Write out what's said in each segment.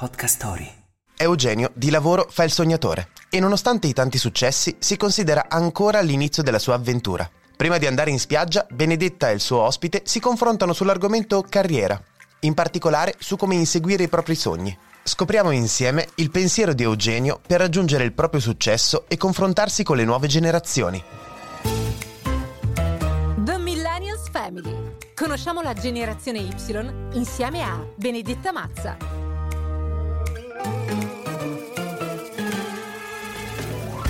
Podcast Story. Eugenio di lavoro fa il sognatore e nonostante i tanti successi si considera ancora all'inizio della sua avventura. Prima di andare in spiaggia, Benedetta e il suo ospite si confrontano sull'argomento carriera, in particolare su come inseguire i propri sogni. Scopriamo insieme il pensiero di Eugenio per raggiungere il proprio successo e confrontarsi con le nuove generazioni. The Millennials Family. Conosciamo la generazione Y insieme a Benedetta Mazza.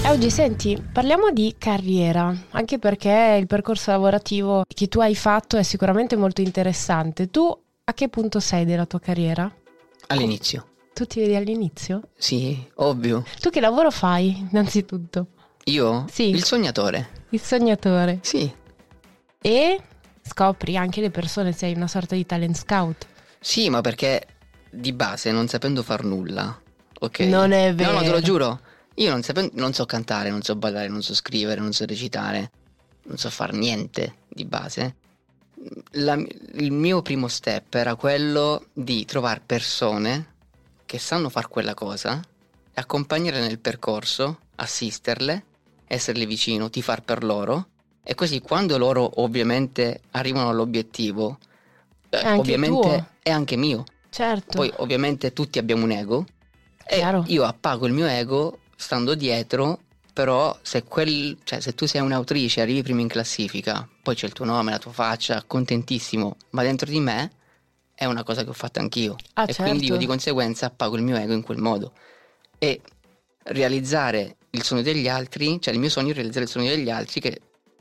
Oggi senti, parliamo di carriera, anche perché il percorso lavorativo che tu hai fatto è sicuramente molto interessante. Tu a che punto sei della tua carriera? All'inizio. Tu ti vedi all'inizio? Sì, ovvio. Tu che lavoro fai, innanzitutto? Io? Sì. Il sognatore. Il sognatore. Sì. E scopri anche le persone, sei una sorta di talent scout. Sì, ma perché di base non sapendo far nulla, ok? Non è vero. No, no, te lo giuro. Io non, sapendo, non so cantare, non so ballare, non so scrivere, non so recitare, non so far niente di base. La- il mio primo step era quello di trovare persone che sanno fare quella cosa, accompagnarle nel percorso, assisterle, esserle vicino, tifar per loro e così quando loro ovviamente arrivano all'obiettivo, eh, ovviamente tuo. è anche mio. Certo. Poi ovviamente tutti abbiamo un ego e Chiaro. io appago il mio ego stando dietro, però se, quel, cioè, se tu sei un'autrice, arrivi prima in classifica, poi c'è il tuo nome, la tua faccia, contentissimo, ma dentro di me è una cosa che ho fatto anch'io Ah, e quindi certo. io di conseguenza appago il mio ego in quel modo e realizzare il sogno degli altri, cioè il mio sogno è realizzare il sogno degli altri che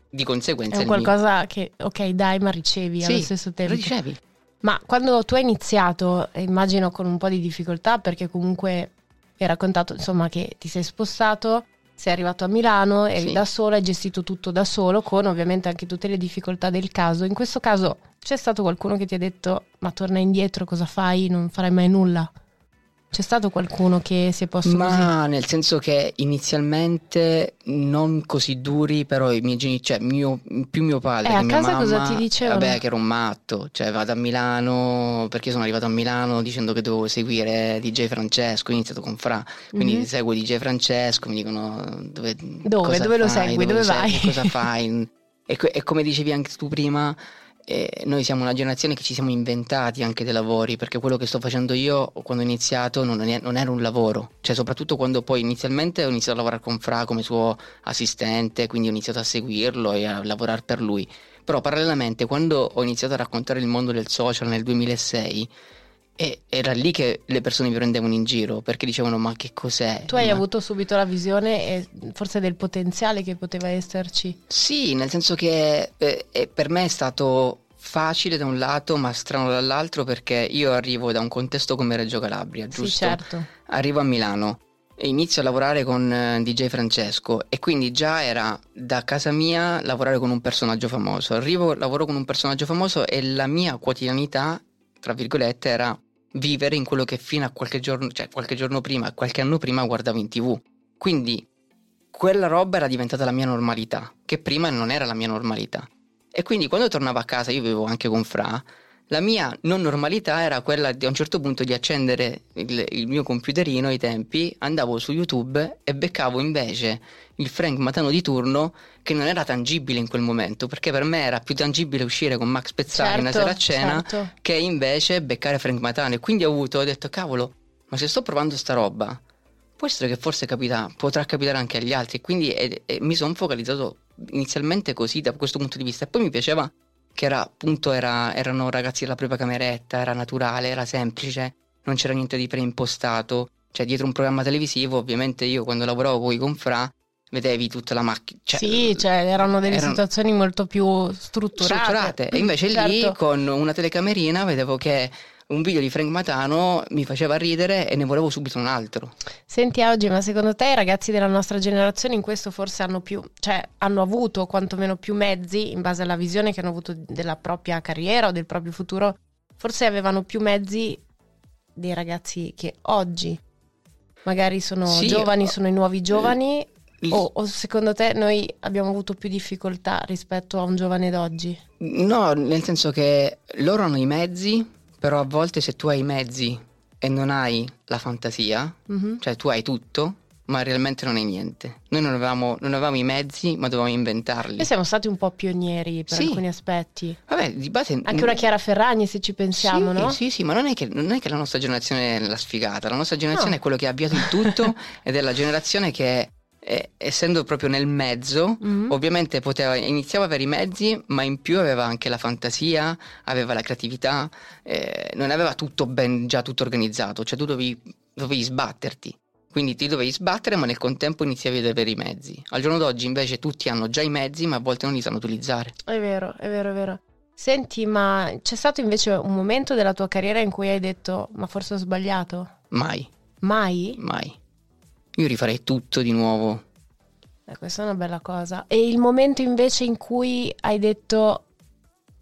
di conseguenza è è il mio. qualcosa che, ok, dai, ma ricevi allo Sì, stesso lo tempo. ricevi. Ma quando tu hai iniziato, eh, immagino con un po' di difficoltà, perché comunque hai raccontato insomma che ti sei spostato, sei arrivato a Milano, eri Sì. da solo, hai gestito tutto da solo, con ovviamente anche tutte le difficoltà del caso. In questo caso c'è stato qualcuno che ti ha detto: Ma torna indietro, cosa fai? Non farai mai nulla. C'è stato qualcuno che si è posto così? Ma nel senso che inizialmente non così duri, però i miei genitori, cioè mio- più mio padre Eh, a casa mamma, cosa ti dicevano? Vabbè, che ero un matto, cioè vado a Milano, perché sono arrivato a Milano dicendo che dovevo seguire DJ Francesco, ho iniziato con Fra, quindi Mhm. seguo DJ Francesco, mi dicono dove, Dove? Dove lo fai, segui? Dove lo segui, vai? cosa fai? E, e come dicevi anche tu prima, eh, noi siamo una generazione che ci siamo inventati anche dei lavori, perché quello che sto facendo io quando ho iniziato non, non era un lavoro, cioè soprattutto quando poi inizialmente ho iniziato a lavorare con Fra come suo assistente, quindi ho iniziato a seguirlo e a lavorare per lui. Però parallelamente quando ho iniziato a raccontare il mondo del social nel 2006, e era lì che le persone mi prendevano in giro perché dicevano ma che cos'è? Tu hai Ma- avuto subito la visione e forse del potenziale che poteva esserci. Sì, nel senso che eh, eh, per me è stato facile da un lato, ma strano dall'altro perché io arrivo da un contesto come Reggio Calabria, giusto? Sì, certo. Arrivo a Milano e inizio a lavorare con eh, DJ Francesco e quindi già era da casa mia lavorare con un personaggio famoso. Arrivo, lavoro con un personaggio famoso e la mia quotidianità, tra virgolette, era vivere in quello che fino a qualche giorno, cioè qualche giorno prima, qualche anno prima guardavo in tv. Quindi quella roba era diventata la mia normalità, che prima non era la mia normalità. E quindi quando tornavo a casa, io vivevo anche con Fra, la mia non normalità era quella di a un certo punto di accendere il, il mio computerino ai tempi, andavo su YouTube e beccavo invece il Frank Matano di turno che non era tangibile in quel momento, perché per me era più tangibile uscire con Max Pezzali una Certo, sera a cena certo. che invece beccare Frank Matano. E quindi ho avuto, ho detto, cavolo, ma se sto provando sta roba, può essere che forse capita, potrà capitare anche agli altri. Quindi eh, eh, mi sono focalizzato inizialmente così da questo punto di vista. E poi mi piaceva che era appunto era- erano ragazzi della propria cameretta, era naturale, era semplice, non c'era niente di preimpostato. Cioè, dietro un programma televisivo, ovviamente io quando lavoravo poi con Fra, vedevi tutta la macchina. Cioè, sì, cioè erano delle erano- situazioni molto più strutturate. strutturate. E invece lì Certo. con una telecamerina vedevo che un video di Frank Matano mi faceva ridere e ne volevo subito un altro. Senti oggi, ma secondo te i ragazzi della nostra generazione in questo forse hanno più, cioè hanno avuto quantomeno più mezzi in base alla visione che hanno avuto della propria carriera o del proprio futuro, forse avevano più mezzi dei ragazzi che oggi magari sono Sì, giovani, sono i nuovi giovani Il- o, o secondo te noi abbiamo avuto più difficoltà rispetto a un giovane d'oggi? No, nel senso che loro hanno i mezzi, però a volte se tu hai i mezzi e non hai la fantasia, Mhm. cioè tu hai tutto, ma realmente non hai niente. Noi non avevamo, non avevamo i mezzi, ma dovevamo inventarli. Noi siamo stati un po' pionieri per Sì. alcuni aspetti. Vabbè, di base... Anche una Chiara Ferragni, se ci pensiamo, sì, no? Sì, sì, ma non è, che, non è che la nostra generazione è la sfigata, la nostra generazione No. è quello che ha avviato il tutto ed è la generazione che, eh, essendo proprio nel mezzo, Mhm. ovviamente poteva, iniziava a avere i mezzi, ma in più aveva anche la fantasia, aveva la creatività, eh, non aveva tutto ben già tutto organizzato, cioè tu dovevi, dovevi sbatterti. Quindi ti dovevi sbattere, ma nel contempo iniziavi ad avere i mezzi. Al giorno d'oggi invece tutti hanno già i mezzi, ma a volte non li sanno utilizzare. È vero, è vero, è vero. Senti, ma c'è stato invece un momento della tua carriera in cui hai detto, ma forse ho sbagliato? Mai, Mai? mai. Io rifarei tutto di nuovo. Eh, questa è una bella cosa. E il momento invece in cui hai detto,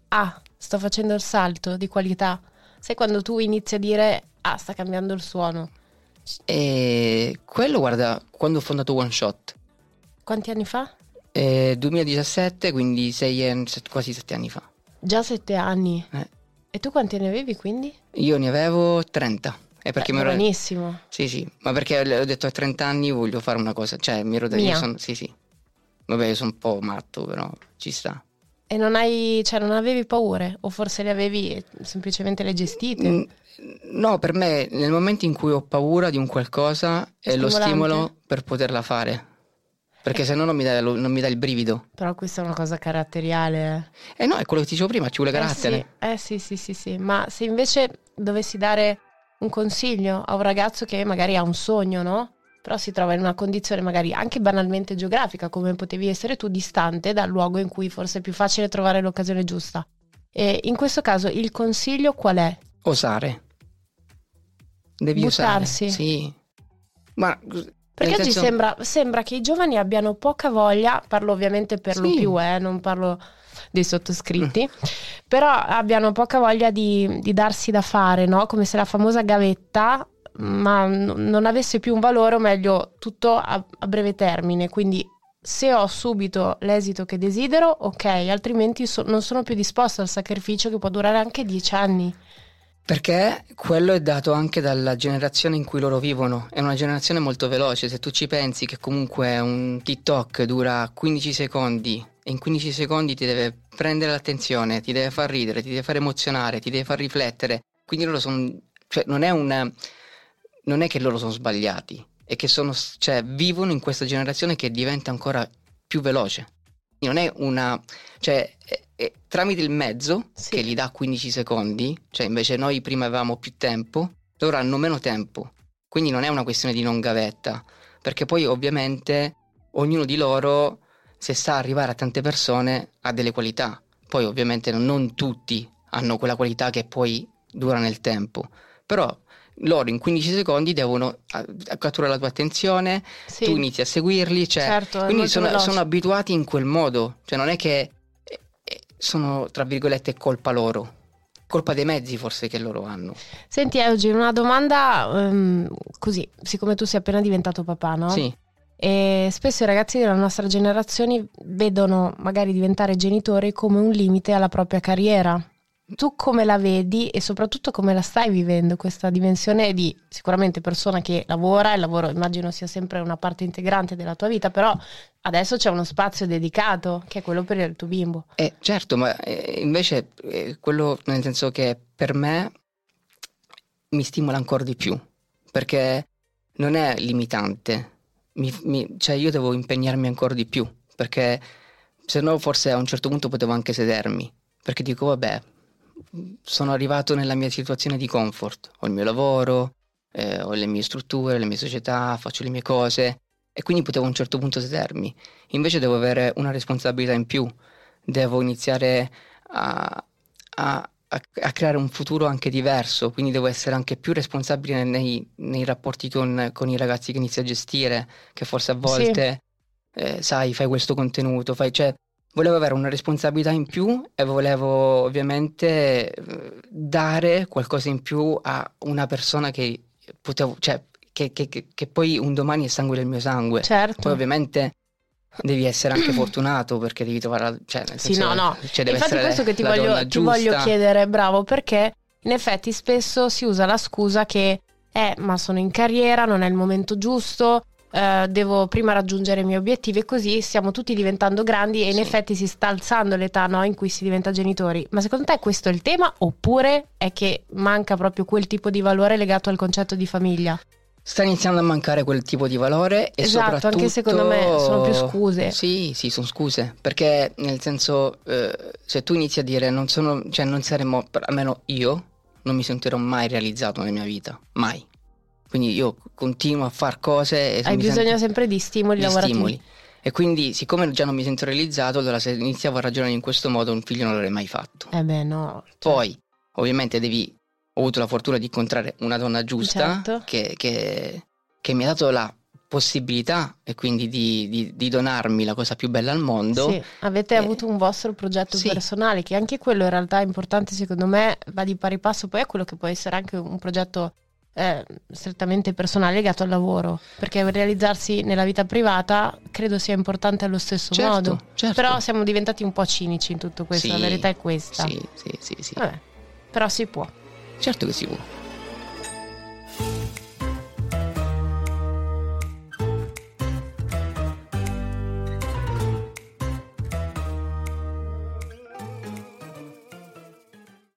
ah, sto facendo il salto di qualità? Sai quando tu inizi a dire, ah, sta cambiando il suono. E quello, guarda, quando ho fondato One Shot, Quanti anni fa? eh, 2017, quindi sei, quasi sette anni fa. Già sette anni. Eh. E tu quanti ne avevi quindi? Io ne avevo 30. E perché Eh, mi ero... Sì, sì, ma perché ho detto a 30 anni voglio fare una cosa, cioè mi ero detto, sono, sì, sì. Vabbè, io sono un po' matto, però ci sta. E non hai, cioè non avevi paure? O forse le avevi e semplicemente le gestite? No, per me nel momento in cui ho paura di un qualcosa è lo stimolo per poterla fare. Perché se no non mi dà, non mi dà il brivido. Però questa è una cosa caratteriale. E no, è quello che ti dicevo prima, ci vuole Eh carattere. sì, eh sì, sì, sì, sì. Ma se invece dovessi dare un consiglio a un ragazzo che magari ha un sogno, no? Però si trova in una condizione magari anche banalmente geografica, come potevi essere tu, distante dal luogo in cui forse è più facile trovare l'occasione giusta. E in questo caso il consiglio qual è? Osare. Devi Buttarsi. osare. Sì. Ma Perché nel oggi sembra, sembra che i giovani abbiano poca voglia, parlo ovviamente per lo Sì. più, eh, non parlo dei sottoscritti, però abbiano poca voglia di, di darsi da fare, no? Come se la famosa gavetta, ma n- non avesse più un valore, o meglio, tutto a, a breve termine. Quindi se ho subito l'esito che desidero, ok, altrimenti so- non sono più disposta al sacrificio che può durare anche dieci anni. Perché quello è dato anche dalla generazione in cui loro vivono. È una generazione molto veloce. Se tu ci pensi che comunque un TikTok dura 15 secondi e in 15 secondi ti deve prendere l'attenzione, ti deve far ridere, ti deve far emozionare, ti deve far riflettere. Quindi loro sono. Cioè, non è un. Non è che loro sono sbagliati, è che sono. Cioè, vivono in questa generazione che diventa ancora più veloce. Non è una. Cioè, è- è tramite il mezzo Sì. che gli dà 15 secondi, cioè invece noi prima avevamo più tempo, loro hanno meno tempo. Quindi non è una questione di non gavetta, perché poi ovviamente ognuno di loro, se sa arrivare a tante persone, ha delle qualità. Poi ovviamente non, tutti hanno quella qualità che poi dura nel tempo, però loro in 15 secondi devono catturare la tua attenzione, Sì, tu inizi a seguirli, cioè, certo, quindi sono, sono abituati in quel modo, cioè non è che eh, eh, sono tra virgolette colpa loro, colpa dei mezzi forse che loro hanno. Senti Eugen, una domanda ehm, così, siccome tu sei appena diventato papà, no? Sì, E spesso i ragazzi della nostra generazione vedono magari diventare genitori come un limite alla propria carriera. Tu come la vedi e soprattutto come la stai vivendo questa dimensione di sicuramente persona che lavora, il lavoro immagino sia sempre una parte integrante della tua vita, però adesso c'è uno spazio dedicato che è quello per il tuo bimbo. Eh, certo, ma eh, invece eh, quello nel senso che per me mi stimola ancora di più, perché non è limitante, Mi- mi- cioè io devo impegnarmi ancora di più, perché se no forse a un certo punto potevo anche sedermi, perché dico vabbè, sono arrivato nella mia situazione di comfort, ho il mio lavoro, eh, ho le mie strutture, le mie società, faccio le mie cose. E quindi potevo a un certo punto sedermi. Invece devo avere una responsabilità in più, devo iniziare a, a- a- a creare un futuro anche diverso, quindi devo essere anche più responsabile nei, nei rapporti con, con i ragazzi che inizio a gestire, che forse a volte, eh, sai, fai questo contenuto, fai, cioè, volevo avere una responsabilità in più e volevo ovviamente eh, dare qualcosa in più a una persona che potevo, cioè, che, che- che- che poi un domani è sangue del mio sangue. Certo. Poi ovviamente devi essere anche fortunato perché devi trovare, la- cioè, nel Sì, senso, no, no. cioè, deve Infatti questo che ti voglio, ti voglio chiedere, bravo, perché in effetti spesso si usa la scusa che eh, ma sono in carriera, non è il momento giusto, eh, devo prima raggiungere i miei obiettivi e così stiamo tutti diventando grandi e in Sì. effetti si sta alzando l'età no, in cui si diventa genitori. Ma secondo te questo è il tema oppure è che manca proprio quel tipo di valore legato al concetto di famiglia? Sta iniziando a mancare quel tipo di valore e Esatto, soprattutto... anche secondo me sono più scuse. Sì, sì, sono scuse, perché nel senso, eh, se tu inizi a dire non sono, cioè non saremo, per- almeno io, non mi sentirò mai realizzato nella mia vita, mai. Quindi io continuo a fare cose e Hai bisogno sento- sempre di stimoli di lavorativi. stimoli. E quindi, siccome già non mi sento realizzato, allora se iniziavo a ragionare in questo modo, un figlio non l'avrei mai fatto. Eh beh no. cioè, Poi, ovviamente, devi. Ho avuto la fortuna di incontrare una donna giusta Certo. che, che- che mi ha dato la possibilità e quindi di, di- di donarmi la cosa più bella al mondo. Sì, avete Eh, avuto un vostro progetto sì. personale, che anche quello in realtà è importante secondo me, va di pari passo poi a quello che può essere anche un progetto eh, strettamente personale legato al lavoro, perché realizzarsi nella vita privata credo sia importante allo stesso Certo, modo. certo. Però siamo diventati un po' cinici in tutto questo, Sì, la verità è questa. Sì, sì, sì, sì. Vabbè, però si può. Certo che si può.